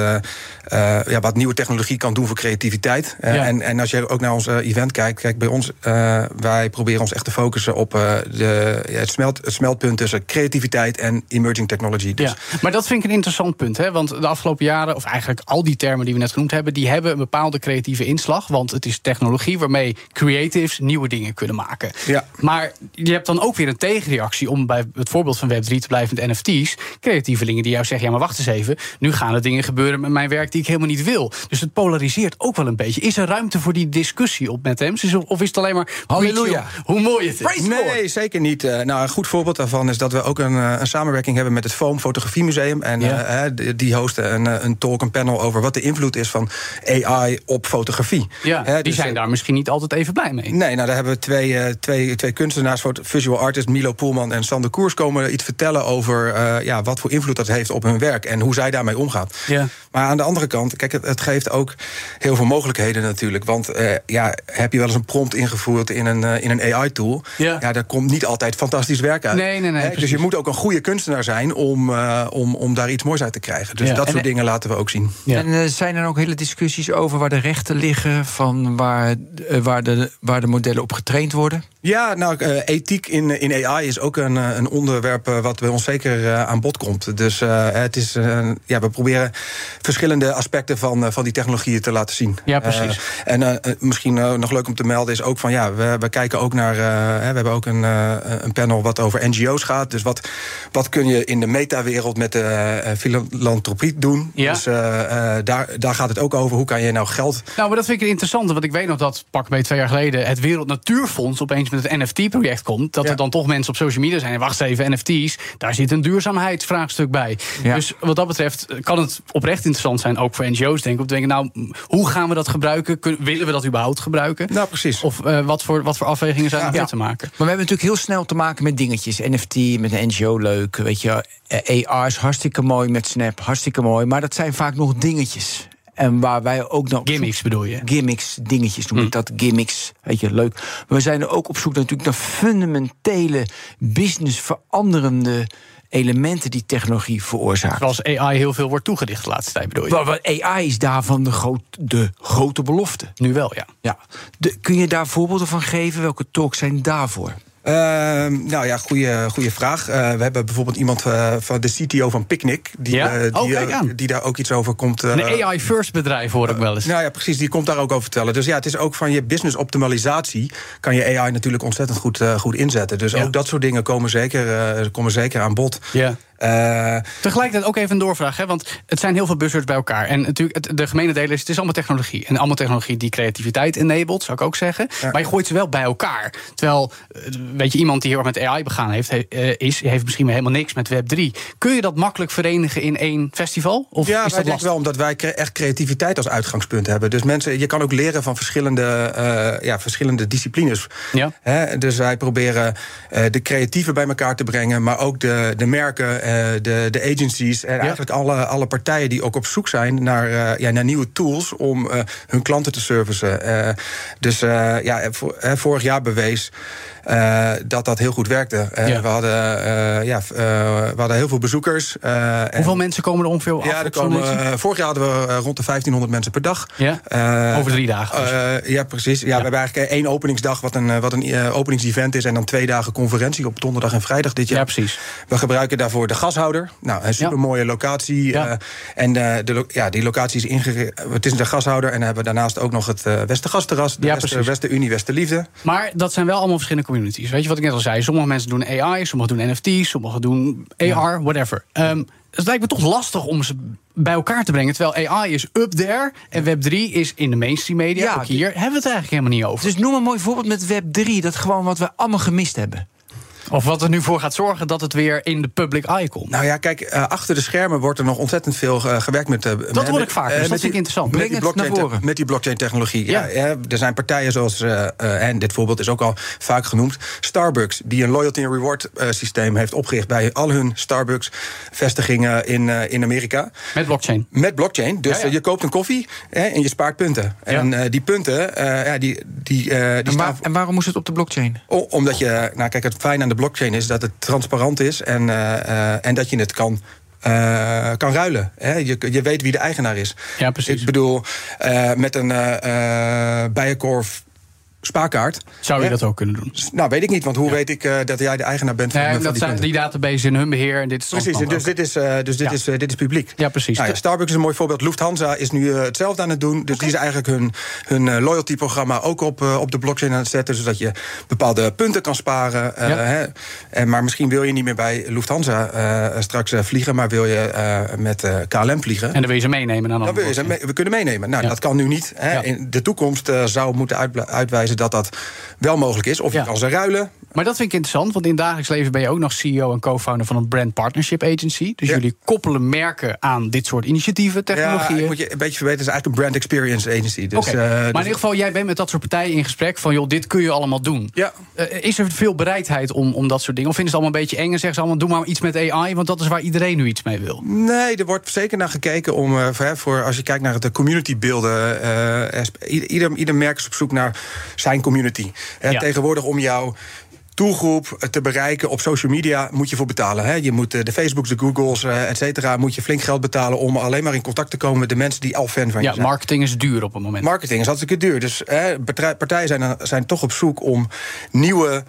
ja, wat nieuwe technologie kan doen voor creativiteit. Ja. en, en als je ook naar ons event kijkt Kijk, bij ons, uh, wij proberen ons echt te focussen op uh, de, ja, het, smelt, het smeltpunt tussen creativiteit en emerging technology. Dus. Ja, maar dat vind ik een interessant punt. Hè? Want de afgelopen jaren, of eigenlijk al die termen die we net genoemd hebben, die hebben een bepaalde creatieve inslag. Want het is technologie waarmee creatives nieuwe dingen kunnen maken. Ja. Maar je hebt dan ook weer een tegenreactie om bij het voorbeeld van Web3 te blijven met NFT's. Creatievelingen die jou zeggen: ja, maar wacht eens even. Nu gaan er dingen gebeuren met mijn werk die ik helemaal niet wil. Dus het polariseert ook wel een beetje. Is er ruimte voor die discussie op met hem? Of is het alleen maar Halleluja. Hoe mooi het is? Nee, zeker niet. Uh, nou, een goed voorbeeld daarvan is dat we ook een, uh, een samenwerking hebben met het Foam Fotografiemuseum. En ja. uh, die hosten een, een talk, een panel over wat de invloed is van AI op fotografie. Ja, die dus, zijn daar misschien niet altijd even blij mee. Nee, nou daar hebben we twee, twee, twee kunstenaars, visual artist Milo Poelman en Sander Koers, komen iets vertellen over ja, wat voor invloed dat heeft op hun werk en hoe zij daarmee omgaat. Ja. Maar aan de andere kant, kijk, het, het geeft ook heel veel mogelijkheden natuurlijk. Want ja, heb je wel eens een prompt ingevoerd in een, uh, in een AI-tool. Ja. ja, daar komt niet altijd fantastisch werk uit. Nee, nee, nee. dus je moet ook een goede kunstenaar zijn om, uh, om, om daar iets moois uit te krijgen. Dus ja. dat en soort dingen laten we ook zien. Ja. En uh, zijn er ook hele discussies over waar de rechten liggen, van waar, waar, de, waar de modellen op getraind worden? Ja, nou, ethiek in, in AI is ook een, een onderwerp wat bij ons zeker aan bod komt. Dus uh, het is, ja, we proberen verschillende aspecten van, van die technologieën te laten zien. Ja, precies. en misschien nog leuk om te melden is ook van ja, we, we kijken ook naar. we hebben ook een, een panel wat over NGO's gaat. Dus wat, wat kun je in de metawereld met de filantropie doen? Ja. Dus daar, daar gaat het ook over. Hoe kan je nou geld. Nou, maar dat vind ik interessant. Want ik weet nog dat pak mee twee jaar geleden het Wereld Natuurfonds opeens met het NFT-project komt, dat Ja. er dan toch mensen op social media zijn. En wacht even, NFT's, daar zit een duurzaamheidsvraagstuk bij. Ja. Dus wat dat betreft kan het oprecht interessant zijn, ook voor NGO's, denk ik, om te denken, nou, hoe gaan we dat gebruiken? Kun- willen we dat überhaupt gebruiken? Nou, precies. Of eh, wat, voor, wat voor afwegingen zijn er Ja. te maken? Maar we hebben natuurlijk heel snel te maken met dingetjes. NFT, met een NGO leuk. Weet je, eh, AR is hartstikke mooi met Snap, hartstikke mooi. Maar dat zijn vaak nog dingetjes. En waar wij ook nog. Gimmicks bedoel je? Gimmicks, dingetjes noem ik dat. Gimmicks, weet je, leuk. Maar we zijn er ook op zoek natuurlijk naar fundamentele, business veranderende elementen die technologie veroorzaakt. Zoals AI heel veel wordt toegedicht de laatste tijd, bedoel je? Maar AI is daarvan de, groot, de grote belofte. Nu wel, ja. Ja. De, kun je daar voorbeelden van geven? Welke talks zijn daarvoor? Ehm, nou ja, goede, goede vraag. Eh, we hebben bijvoorbeeld iemand eh, van de CTO van Picnic. Die, Ja? eh, die, Oh, die daar ook iets over komt. Een AI-first bedrijf hoor ik wel eens. Nou ja, precies. Die komt daar ook over vertellen. Dus ja, het is ook van je business optimalisatie. kan je AI natuurlijk ontzettend goed, goed inzetten. Dus Ja. ook dat soort dingen komen zeker, komen zeker aan bod. Ja. Uh, Tegelijkertijd ook even een doorvraag, hè, want het zijn heel veel buzzwords bij elkaar. En natuurlijk, het, de gemene delen is, het is allemaal technologie. En allemaal technologie die creativiteit enabled, zou ik ook zeggen. Maar je gooit ze wel bij elkaar. Terwijl, weet je, iemand die heel erg met AI begaan heeft, is, heeft misschien helemaal niks met Web3. Kun je dat makkelijk verenigen in één festival? Of ja, is dat dat wel, omdat wij echt creativiteit als uitgangspunt hebben. Dus mensen, je kan ook leren van verschillende, uh, ja, verschillende disciplines. Ja. Dus wij proberen de creatieven bij elkaar te brengen, maar ook de, de merken, de, de agencies en ja. eigenlijk alle, alle partijen die ook op zoek zijn naar, ja, naar nieuwe tools om hun klanten te servicen. dus ja, vorig jaar bewees. Uh, dat dat heel goed werkte. Uh, ja. we, hadden, uh, ja, we hadden heel veel bezoekers. Hoeveel en, mensen komen er ongeveer af? Ja, er komen, vorig jaar hadden we rond de 1500 mensen per dag. Ja? Over drie dagen? Dus. ja, precies. Ja, We hebben eigenlijk één openingsdag, wat een, wat een openingsevent is... en dan twee dagen conferentie op donderdag en vrijdag dit jaar. Ja, precies. We gebruiken daarvoor de gashouder. Nou, een supermooie locatie. Ja. en de, ja, die locatie is ingericht... Het is de gashouder en dan hebben we daarnaast ook nog het Westergasterras... de ja, Wester, Westerunie, Westerliefde. Maar dat zijn wel allemaal verschillende communities. Weet je wat ik net al zei? Sommige mensen doen AI, sommigen doen NFT's, sommigen doen AR, whatever. Um, het lijkt me toch lastig om ze bij elkaar te brengen. Terwijl AI is up there en Web3 is in de mainstream media. Ja, ook hier hebben we het eigenlijk helemaal niet over. Dus noem een mooi voorbeeld met Web3. Dat gewoon wat we allemaal gemist hebben. Of wat er nu voor gaat zorgen dat het weer in de public eye komt. Nou ja, kijk, uh, achter de schermen wordt er nog ontzettend veel uh, gewerkt met. Uh, dat hoor ik vaak, dus dat vind ik interessant. Met die, blockchain met die blockchain-technologie. Ja. ja. er zijn partijen zoals, en dit voorbeeld is ook al vaak genoemd, Starbucks, die een loyalty and reward systeem heeft opgericht bij al hun Starbucks-vestigingen in, in Amerika. Met blockchain. Met blockchain. Dus ja, je koopt een koffie en je spaart punten. En die punten, ja, die. die, die en, waar, en waarom moest het op de blockchain? Oh, omdat je, nou kijk, het fijn aan de blockchain is dat het transparant is en, uh, uh, en dat je het kan uh, kan ruilen. Hè? Je, je weet wie de eigenaar is. Ja, precies. Ik bedoel, uh, met een uh, bijenkorf spaarkaart. Zou je dat ook kunnen doen? Nou, weet ik niet, want hoe ja. weet ik uh, dat jij de eigenaar bent nee, van, van dat die zijn punten? die database in hun beheer en dit is Precies, dus, dit is, uh, dus dit, ja. is, uh, dit is publiek. Ja, precies. Nou, ja, Starbucks is een mooi voorbeeld. Lufthansa is nu hetzelfde aan het doen. Dus okay. die is eigenlijk hun, hun loyalty-programma ook op, op de blockchain aan het zetten... zodat je bepaalde punten kan sparen. Ja. Hè. En, maar misschien wil je niet meer bij Lufthansa straks vliegen... maar wil je met KLM vliegen. En dan wil je ze meenemen dan? Dan wil je ze mee, we kunnen meenemen. Nou, dat kan nu niet. Hè. In de toekomst zou moeten uit, dat dat wel mogelijk is. Of je kan ze ruilen. Maar dat vind ik interessant, want in het dagelijks leven ben je ook nog CEO en co-founder van een brand partnership agency. Dus ja. jullie koppelen merken aan dit soort initiatieven, technologieën. Ja, moet je een beetje verbeteren, het is eigenlijk een brand experience agency. Dus, okay. uh, maar in dus ieder geval, jij bent met dat soort partijen in gesprek van, joh, dit kun je allemaal doen. Ja. Uh, is er veel bereidheid om, om dat soort dingen? Of vinden ze het allemaal een beetje eng en zeggen ze allemaal, doe maar iets met AI, want dat is waar iedereen nu iets mee wil? Nee, er wordt zeker naar gekeken om, uh, voor, voor als je kijkt naar de community beelden, ieder, ieder merk is op zoek naar zijn community. Ja. Tegenwoordig om jou doelgroep te bereiken op social media moet je voor betalen. Hè? Je moet de Facebooks, de Googles, et cetera, moet je flink geld betalen om alleen maar in contact te komen met de mensen die al fan van ja, je zijn. marketing is duur op het moment. Marketing is hartstikke duur. Dus hè, partijen zijn, zijn toch op zoek om nieuwe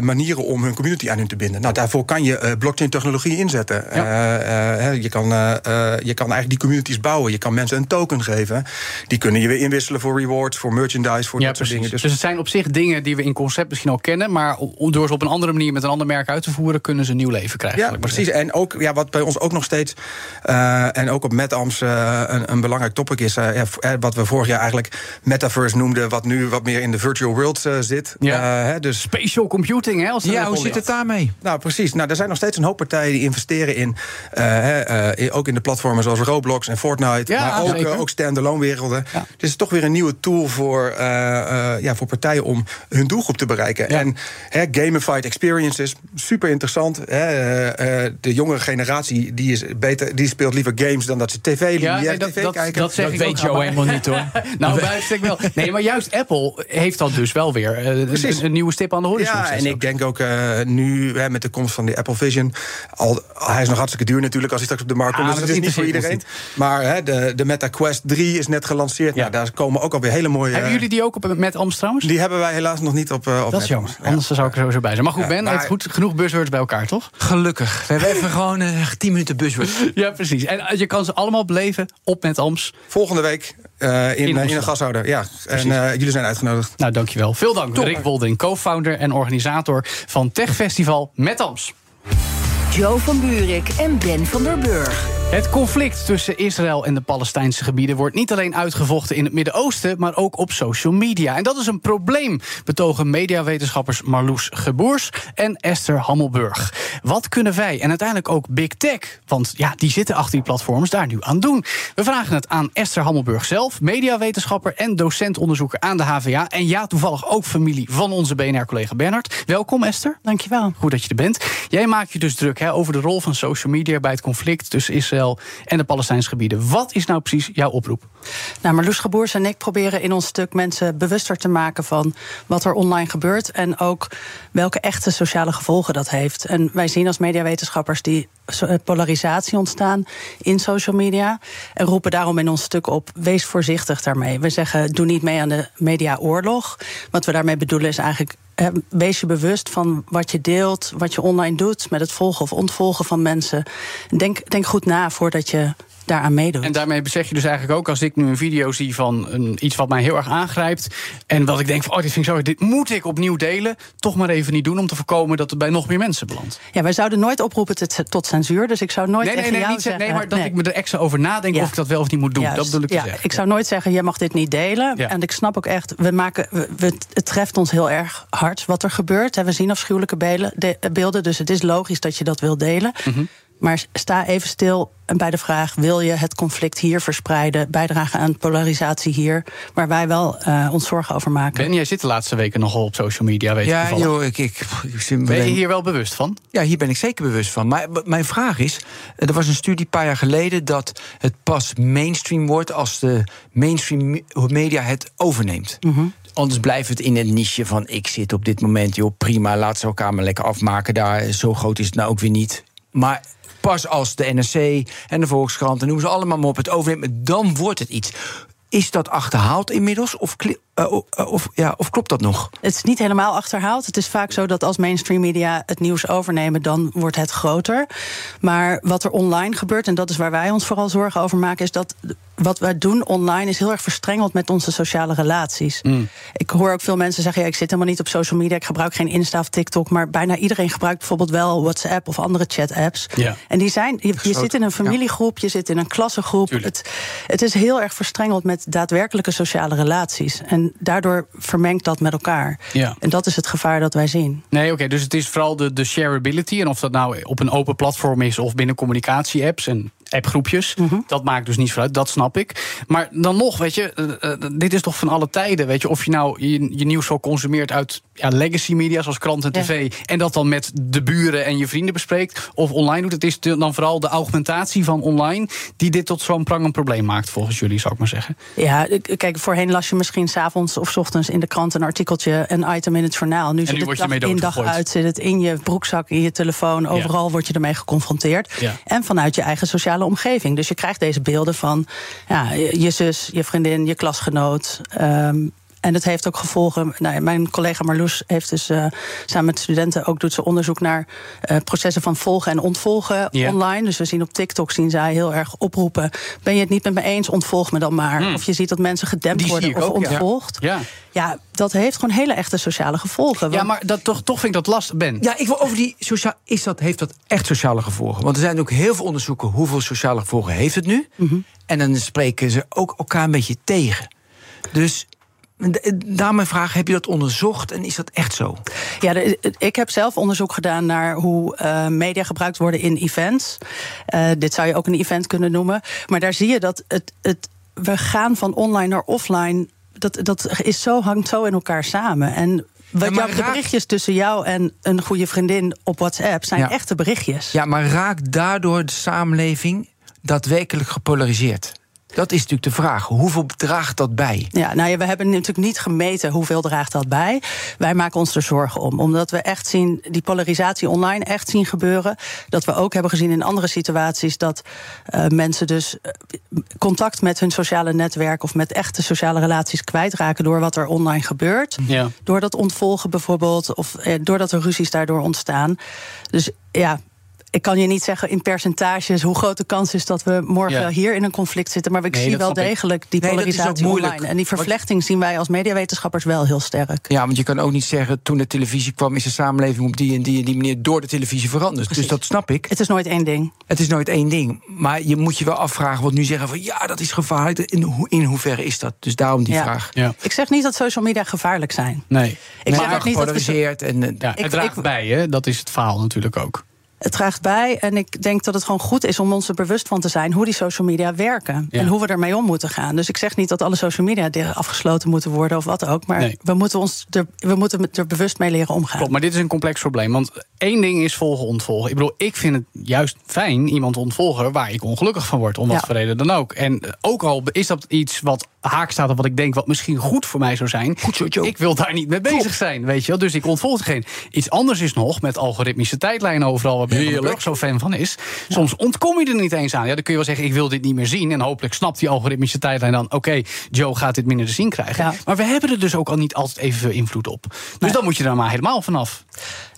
manieren om hun community aan hun te binden. Nou, daarvoor kan je uh, blockchain-technologie inzetten. Ja. je, kan, je kan eigenlijk die communities bouwen. Je kan mensen een token geven. Die kunnen je weer inwisselen voor rewards, voor merchandise, voor ja, dat precies. soort dingen. Dus... dus het zijn op zich dingen die we in concept misschien al kennen, maar door ze op een andere manier met een ander merk uit te voeren, kunnen ze een nieuw leven krijgen. Ja, precies. En ook ja, wat bij ons ook nog steeds, en ook op MetAms een, een, belangrijk topic is, wat we vorig jaar eigenlijk metaverse noemden, wat nu wat meer in de virtual world zit. Ja. dus spatial computing, hè? Als ja, hoe zit het daarmee? Nou, precies. Nou, er zijn nog steeds een hoop partijen die investeren in, uh, uh, ook in de platformen zoals Roblox en Fortnite, ja, maar ook, uh, ook stand-alone werelden. Ja. Dus het is toch weer een nieuwe tool voor, ja, voor partijen om hun doelgroep te bereiken. Ja. En gamified experiences, super interessant. de jongere generatie die is beter, die speelt liever games dan dat ze tv, ja, nee, dat, TV dat, kijken. Dat, zeg dat ik weet je helemaal niet hoor. nou, ik wel. Nee, maar juist Apple heeft dat dus wel weer. Een, een nieuwe stip aan de horizon. Ja, en ik denk ook uh, nu hè, met de komst van die Apple Vision. Al, hij is nog hartstikke duur natuurlijk als hij straks op de markt komt. Ja, dus het is niet voor iedereen. Niet. Maar hè, de, de Meta Quest 3 is net gelanceerd. Ja. Nou, daar komen ook alweer hele mooie. Hebben jullie die ook op met Amst trouwens? Die hebben wij helaas nog niet op. Uh, op dat is jammer. Ja. Anders zou ik er sowieso bij zijn. Maar goed, ja, Ben, maar... heeft goed, genoeg buzzwords bij elkaar, toch? Gelukkig. We hebben even gewoon uh, 10 minuten buzzwords. ja, precies. En je kan ze allemaal beleven op met Ams. Volgende week uh, in, in, in, een gashouder. Ja, Precies. en uh, jullie zijn uitgenodigd. Nou, dankjewel. Veel dank. Top. Rick Wolding, co-founder en organisator van Tech Festival met Ams. Joe van Buurik en Ben van der Burg. Het conflict tussen Israël en de Palestijnse gebieden wordt niet alleen uitgevochten in het Midden-Oosten, maar ook op social media. En dat is een probleem, betogen mediawetenschappers Marloes Geboers en Esther Hammelburg. Wat kunnen wij en uiteindelijk ook Big Tech, want ja, die zitten achter die platforms, daar nu aan doen? We vragen het aan Esther Hammelburg zelf, mediawetenschapper en docentonderzoeker aan de HVA. En ja, toevallig ook familie van onze BNR-collega Bernard. Welkom Esther. Dankjewel. Goed dat je er bent. Jij maakt je dus druk hè, over de rol van social media bij het conflict tussen Israël en de Palestijnse gebieden. Wat is nou precies jouw oproep? Nou, Marloes Geboers en ik proberen in ons stuk mensen bewuster te maken van wat er online gebeurt en ook welke echte sociale gevolgen dat heeft. En wij zien als mediawetenschappers die polarisatie ontstaan in social media en roepen daarom in ons stuk op: wees voorzichtig daarmee. We zeggen: doe niet mee aan de mediaoorlog. Wat we daarmee bedoelen is eigenlijk wees je bewust van wat je deelt, wat je online doet, met het volgen of ontvolgen van mensen. Denk, denk goed na voordat je daaraan meedoet. En daarmee zeg je dus eigenlijk ook, als ik nu een video zie van een, iets wat mij heel erg aangrijpt. en wat ik denk van, oh, dit vind ik zo, dit moet ik opnieuw delen. toch maar even niet doen om te voorkomen dat het bij nog meer mensen belandt. Ja, wij zouden nooit oproepen tot censuur. Dus ik zou nooit. Nee, nee, nee, niet zeggen, nee maar dat ik me er extra over nadenk of ik dat wel of niet moet doen. dat bedoel ik ja, zeggen. Ik zou nooit zeggen, jij mag dit niet delen. En ik snap ook echt, we maken, we, het treft ons heel erg hard wat er gebeurt. We zien afschuwelijke beelden, dus het is logisch dat je dat wil delen. Mhm. Maar sta even stil bij de vraag: wil je het conflict hier verspreiden, bijdragen aan polarisatie hier, waar wij wel uh, ons zorgen over maken? Ben jij zit de laatste weken nogal op social media, weet ja, je joh, ik, ik, ik, Ben je hier wel bewust van? Ja, hier ben ik zeker bewust van. Maar mijn vraag is: er was een studie een paar jaar geleden dat het pas mainstream wordt als de mainstream media het overneemt. Mm Anders blijft het in het niche van ik zit op dit moment, joh, prima, laat ze elkaar maar lekker afmaken daar. Zo groot is het nou ook weer niet. Maar pas als de NRC en de Volkskrant, en noem ze allemaal maar op het overnemen, dan wordt het iets. Is dat achterhaald inmiddels? Of, uh, of, ja, of klopt dat nog? Het is niet helemaal achterhaald. Het is vaak zo dat als mainstream media het nieuws overnemen, dan wordt het groter. Maar wat er online gebeurt, en dat is waar wij ons vooral zorgen over maken, is dat wat wij doen online is heel erg verstrengeld met onze sociale relaties. Mm. Ik hoor ook veel mensen zeggen: ja, ik zit helemaal niet op social media, ik gebruik geen Insta of TikTok. Maar bijna iedereen gebruikt bijvoorbeeld wel WhatsApp of andere chat-apps. Ja. En die zijn, je, zit in een familiegroep, je zit in een klassengroep. Het, het is heel erg verstrengeld met daadwerkelijke sociale relaties. En daardoor vermengt dat met elkaar. Ja. En dat is het gevaar dat wij zien. Nee, oké, dus het is vooral de, de shareability. En of dat nou op een open platform is of binnen communicatie-apps. En appgroepjes. Mm Dat maakt dus niet uit, dat snap ik. Maar dan nog, weet je, uh, dit is toch van alle tijden. Weet je, of je nou je, je nieuws zo consumeert uit ja, legacy media, zoals krant en tv. En dat dan met de buren en je vrienden bespreekt. Of online doet. Het is dan vooral de augmentatie van online. die dit tot zo'n prangend probleem maakt, volgens jullie, zou ik maar zeggen. Ja, kijk, voorheen las je misschien s'avonds of s ochtends in de krant een artikeltje, een item in het journaal. Nu, zit het dag in dag uit, zit het in je broekzak, in je telefoon. Overal word je ermee geconfronteerd. En vanuit je eigen sociale omgeving. Dus je krijgt deze beelden van ja, je zus, je vriendin, je klasgenoot. Um, en het heeft ook gevolgen. Nou, mijn collega Marloes heeft dus uh, samen met studenten ook doet ze onderzoek naar uh, processen van volgen en ontvolgen online. Dus we zien op TikTok zien zij heel erg oproepen. Ben je het niet met me eens? Ontvolg me dan maar. Hmm. Of je ziet dat mensen gedempt worden of ook, ontvolgd. Ja. ja. dat heeft gewoon hele echte sociale gevolgen. Ja, maar dat, toch, toch vind ik dat lastig, Ben. Ja, ik wil over die sociaal. Is dat, heeft dat echt sociale gevolgen? Want er zijn ook heel veel onderzoeken. Hoeveel sociale gevolgen heeft het nu? Mm En dan spreken ze ook elkaar een beetje tegen. Dus daar mijn vraag, heb je dat onderzocht en is dat echt zo? Ja, ik heb zelf onderzoek gedaan naar hoe uh, media gebruikt worden in events. Uh, dit zou je ook een event kunnen noemen. Maar daar zie je dat het, het, we gaan van online naar offline. Dat, dat is zo, hangt zo in elkaar samen. En wat ja, de berichtjes tussen jou en een goede vriendin op WhatsApp zijn echte berichtjes. Ja, maar raakt daardoor de samenleving daadwerkelijk gepolariseerd? Dat is natuurlijk de vraag. Hoeveel draagt dat bij? Ja, nou ja, we hebben natuurlijk niet gemeten hoeveel draagt dat bij. Wij maken ons er zorgen om. Omdat we echt zien, die polarisatie online echt zien gebeuren. Dat we ook hebben gezien in andere situaties dat uh, mensen dus eh, contact met hun sociale netwerk of met echte sociale relaties kwijtraken door wat er online gebeurt. Ja. Door dat ontvolgen bijvoorbeeld, of eh, doordat er ruzies daardoor ontstaan. Dus ja, ik kan je niet zeggen in percentages hoe groot de kans is dat we morgen hier in een conflict zitten. Maar ik zie wel degelijk die polarisatie online. En die vervlechting zien wij als mediawetenschappers wel heel sterk. Ja, want je kan ook niet zeggen toen de televisie kwam, is de samenleving op die en die en die manier door de televisie veranderd. Dus dat snap ik. Het is nooit één ding. Het is nooit één ding. Maar je moet je wel afvragen, wat nu zeggen van ja, dat is gevaarlijk. In, ho in hoeverre is dat? Dus daarom die vraag. Ja. Ik zeg niet dat social media gevaarlijk zijn. Nee. Ik zeg ook niet dat we... en, eh, ja, het draagt bij, hè? dat is het verhaal natuurlijk ook het draagt bij. En ik denk dat het gewoon goed is om ons er bewust van te zijn hoe die social media werken. En hoe we ermee om moeten gaan. Dus ik zeg niet dat alle social media afgesloten moeten worden of wat ook. Maar we moeten ons er, we moeten er bewust mee leren omgaan. Klopt, maar dit is een complex probleem. Want één ding is volgen, ontvolgen. Ik bedoel, ik vind het juist fijn iemand ontvolgen waar ik ongelukkig van word. Om wat voor reden dan ook. En ook al is dat iets wat haak staat op wat ik denk wat misschien goed voor mij zou zijn. Goed zo, Joe. Ik wil daar niet mee bezig zijn, weet je wel. Dus ik ontvolg geen. Iets anders is nog met algoritmische tijdlijnen overal waar Ben ook zo fan van is. Soms ontkom je er niet eens aan. Ja, dan kun je wel zeggen, ik wil dit niet meer zien. En hopelijk snapt die algoritmische tijdlijn dan... oké, Joe gaat dit minder te zien krijgen. Maar we hebben er dus ook al niet altijd evenveel invloed op. Dus dan moet je er maar helemaal vanaf.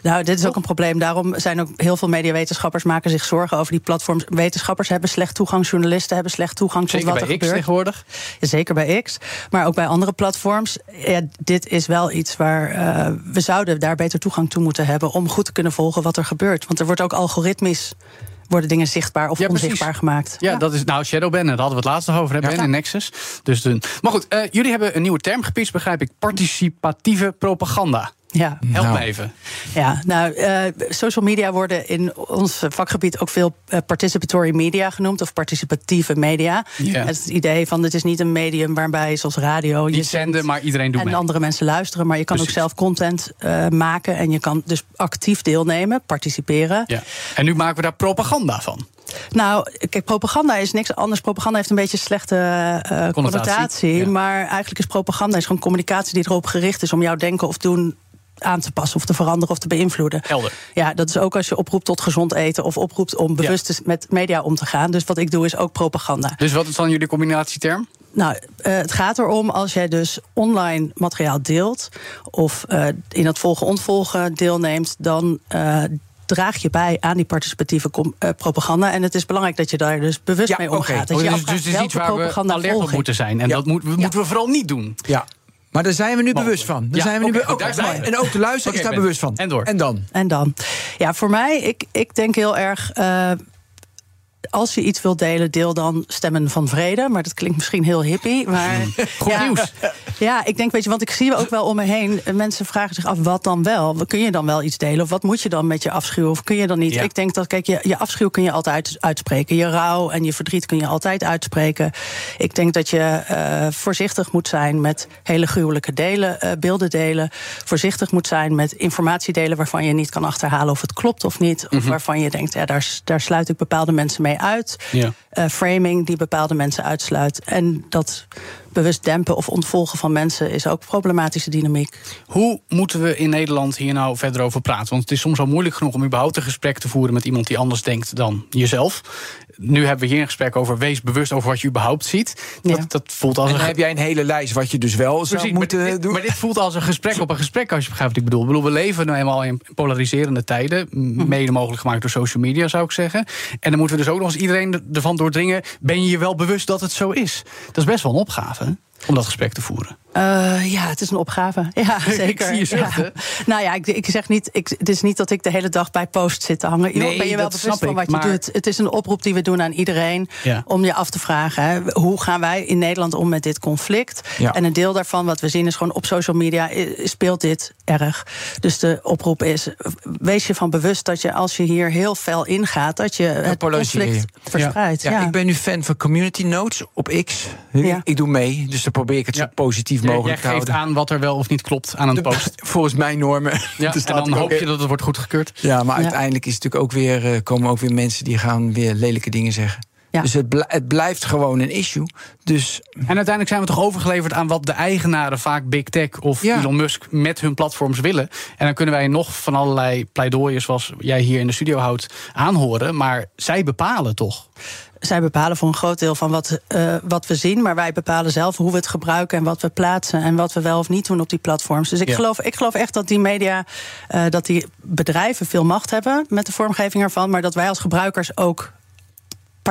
Nou, dit is ook een probleem. Daarom zijn ook heel veel mediawetenschappers maken zich zorgen over die platforms. Wetenschappers hebben slecht toegang, journalisten hebben slecht toegang tot wat er gebeurt. tegenwoordig? zeker bij X, maar ook bij andere platforms. Ja, dit is wel iets waar uh, we zouden daar beter toegang toe moeten hebben om goed te kunnen volgen wat er gebeurt. Want er wordt ook algoritmisch worden dingen zichtbaar of onzichtbaar gemaakt. Ja, dat is nou Shadowban, daar hadden we het laatst nog over, hebben ja. in Nexus. Dus de, maar goed, uh, jullie hebben een nieuwe term gepitcht, begrijp ik. Participatieve propaganda. Ja. Help nou. me even. Ja, nou, uh, social media worden in ons vakgebied ook veel uh, participatory media genoemd, of participatieve media. Het, het idee van het is niet een medium waarbij, zoals radio. Niet je zenden, maar iedereen doet En andere mensen luisteren, maar je kan ook zelf content uh, maken en je kan dus actief deelnemen, participeren. Ja. En nu maken we daar propaganda van. Nou, kijk, propaganda is niks anders. Propaganda heeft een beetje een slechte uh, connotatie. Maar eigenlijk is propaganda is gewoon communicatie die erop gericht is om jouw denken of doen aan te passen of te veranderen of te beïnvloeden. Helder. Ja, dat is ook als je oproept tot gezond eten of oproept om bewust met media om te gaan. Dus wat ik doe is ook propaganda. Dus wat is dan jullie combinatieterm? Nou, uh, het gaat erom als jij dus online materiaal deelt of uh, in het volgen-ontvolgen deelneemt, dan uh, draag je bij aan die participatieve propaganda. En het is belangrijk dat je daar dus bewust ja, mee omgaat. Okay. Dat je dus, dus is iets waar we alert op moeten zijn. En ja. dat moet, moeten we vooral niet doen. Ja. Maar daar zijn we nu bewust van. Daar zijn we nu okay, zijn En ook de luisteraar okay, is daar bewust van. En door. En dan? En dan. Ja, voor mij, ik, ik denk heel erg. Uh, als je iets wilt delen, deel dan stemmen van vrede. Maar dat klinkt misschien heel hippie. Maar Goed ja, nieuws. Ja, ik denk, weet je, want ik zie ook wel om me heen. Mensen vragen zich af, wat dan wel? Kun je dan wel iets delen? Of wat moet je dan met je afschuw? Of kun je dan niet? Ik denk dat, kijk, je, je afschuw kun je altijd uitspreken. Je rouw en je verdriet kun je altijd uitspreken. Ik denk dat je uh, voorzichtig moet zijn met hele gruwelijke delen, uh, beelden delen. Voorzichtig moet zijn met informatie delen waarvan je niet kan achterhalen of het klopt of niet. Of mm -hmm. waarvan je denkt, ja, daar, daar sluit ik bepaalde mensen mee uit. Ja. Uh, framing die bepaalde mensen uitsluit. En dat bewust dempen of ontvolgen van mensen is ook problematische dynamiek. Hoe moeten we in Nederland hier nou verder over praten? Want het is soms al moeilijk genoeg om überhaupt een gesprek te voeren met iemand die anders denkt dan jezelf. Nu hebben we hier een gesprek over wees bewust over wat je überhaupt ziet. Dat, ja. dat voelt als en dan heb jij een hele lijst wat je dus wel Precies, zou moeten maar dit, doen. Maar dit voelt als een gesprek op een gesprek, als je begrijpt wat ik bedoel. Ik bedoel we leven nu eenmaal in polariserende tijden. Mhm. Mede mogelijk gemaakt door social media, zou ik zeggen. En dan moeten we dus ook nog eens iedereen ervan doordringen. Ben je je wel bewust dat het zo is? Dat is best wel een opgave Huh. Om dat gesprek te voeren? Uh, ja, het is een opgave. Ja, zeker. ik zie je ja. Nou ja, ik, ik zeg niet, ik, het is niet dat ik de hele dag bij post zit te hangen. Nee, ben je wel bewust van wat ik, je doet? Het is een oproep die we doen aan iedereen ja. om je af te vragen: hè, hoe gaan wij in Nederland om met dit conflict? Ja. En een deel daarvan, wat we zien, is gewoon op social media speelt dit erg. Dus de oproep is: wees je van bewust dat je als je hier heel fel ingaat, dat je het conflict verspreidt. Ja. ik ben nu fan van community notes op X. Ik doe mee, dus probeer ik het zo positief mogelijk Jij geeft aan wat er wel of niet klopt aan een post. Volgens mijn normen. Ja, en dan hoop je dat het wordt goedgekeurd. Ja, maar uiteindelijk is het natuurlijk ook weer, uh, komen ook weer mensen die gaan weer lelijke dingen zeggen. Dus het, het, blijft gewoon een issue. Dus... En uiteindelijk zijn we toch overgeleverd aan wat de eigenaren, vaak Big Tech of Elon Musk, met hun platforms willen. En dan kunnen wij nog van allerlei pleidooien, zoals jij hier in de studio houdt, aanhoren. Maar zij bepalen toch? Zij bepalen voor een groot deel van wat, uh, wat we zien. Maar wij bepalen zelf hoe we het gebruiken en wat we plaatsen. En wat we wel of niet doen op die platforms. Dus ik, geloof, ik geloof echt dat die media, uh, dat die bedrijven veel macht hebben met de vormgeving ervan. Maar dat wij als gebruikers ook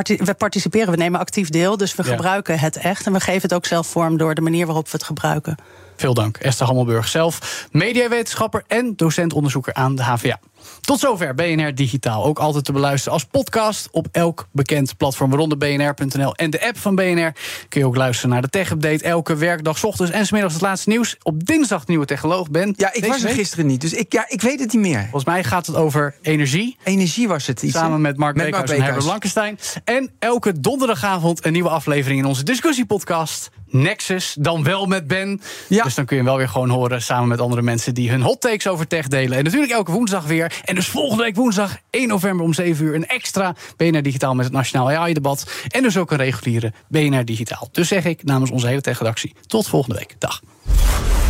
we participeren, we nemen actief deel. Dus we gebruiken het echt. En we geven het ook zelf vorm door de manier waarop we het gebruiken. Veel dank, Esther Hammelburg zelf, mediawetenschapper en docent-onderzoeker aan de HVA. Tot zover BNR Digitaal. Ook altijd te beluisteren als podcast op elk bekend platform, waaronder bnr.nl en de app van BNR. Kun je ook luisteren naar de tech-update elke werkdag, ochtends en smiddags het laatste nieuws. Op dinsdag nieuwe technoloog ben. Ja, ik was er gisteren niet, dus ik, ja, ik weet het niet meer. Volgens mij gaat het over energie. Energie was het. Iets, Samen met Mark Beekhuis en Herbert Blankenstein. En elke donderdagavond een nieuwe aflevering in onze discussiepodcast. Nexus, dan wel met Ben. Ja. Dus dan kun je hem wel weer gewoon horen samen met andere mensen die hun hot takes over tech delen. En natuurlijk elke woensdag weer. En dus volgende week woensdag 1 november om 7 uur een extra BNR Digitaal met het Nationaal AI-debat. En dus ook een reguliere BNR Digitaal. Dus zeg ik namens onze hele tech-redactie tot volgende week. Dag.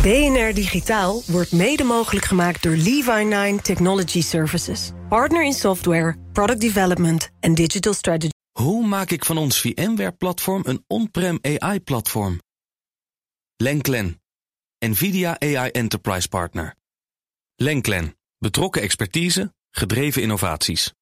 BNR Digitaal wordt mede mogelijk gemaakt door Levi9 Technology Services. Partner in software, product development en digital strategy. Hoe maak ik van ons VMware-platform een on-prem AI-platform? Lenklen, NVIDIA AI Enterprise Partner. Lenklen, betrokken expertise, gedreven innovaties.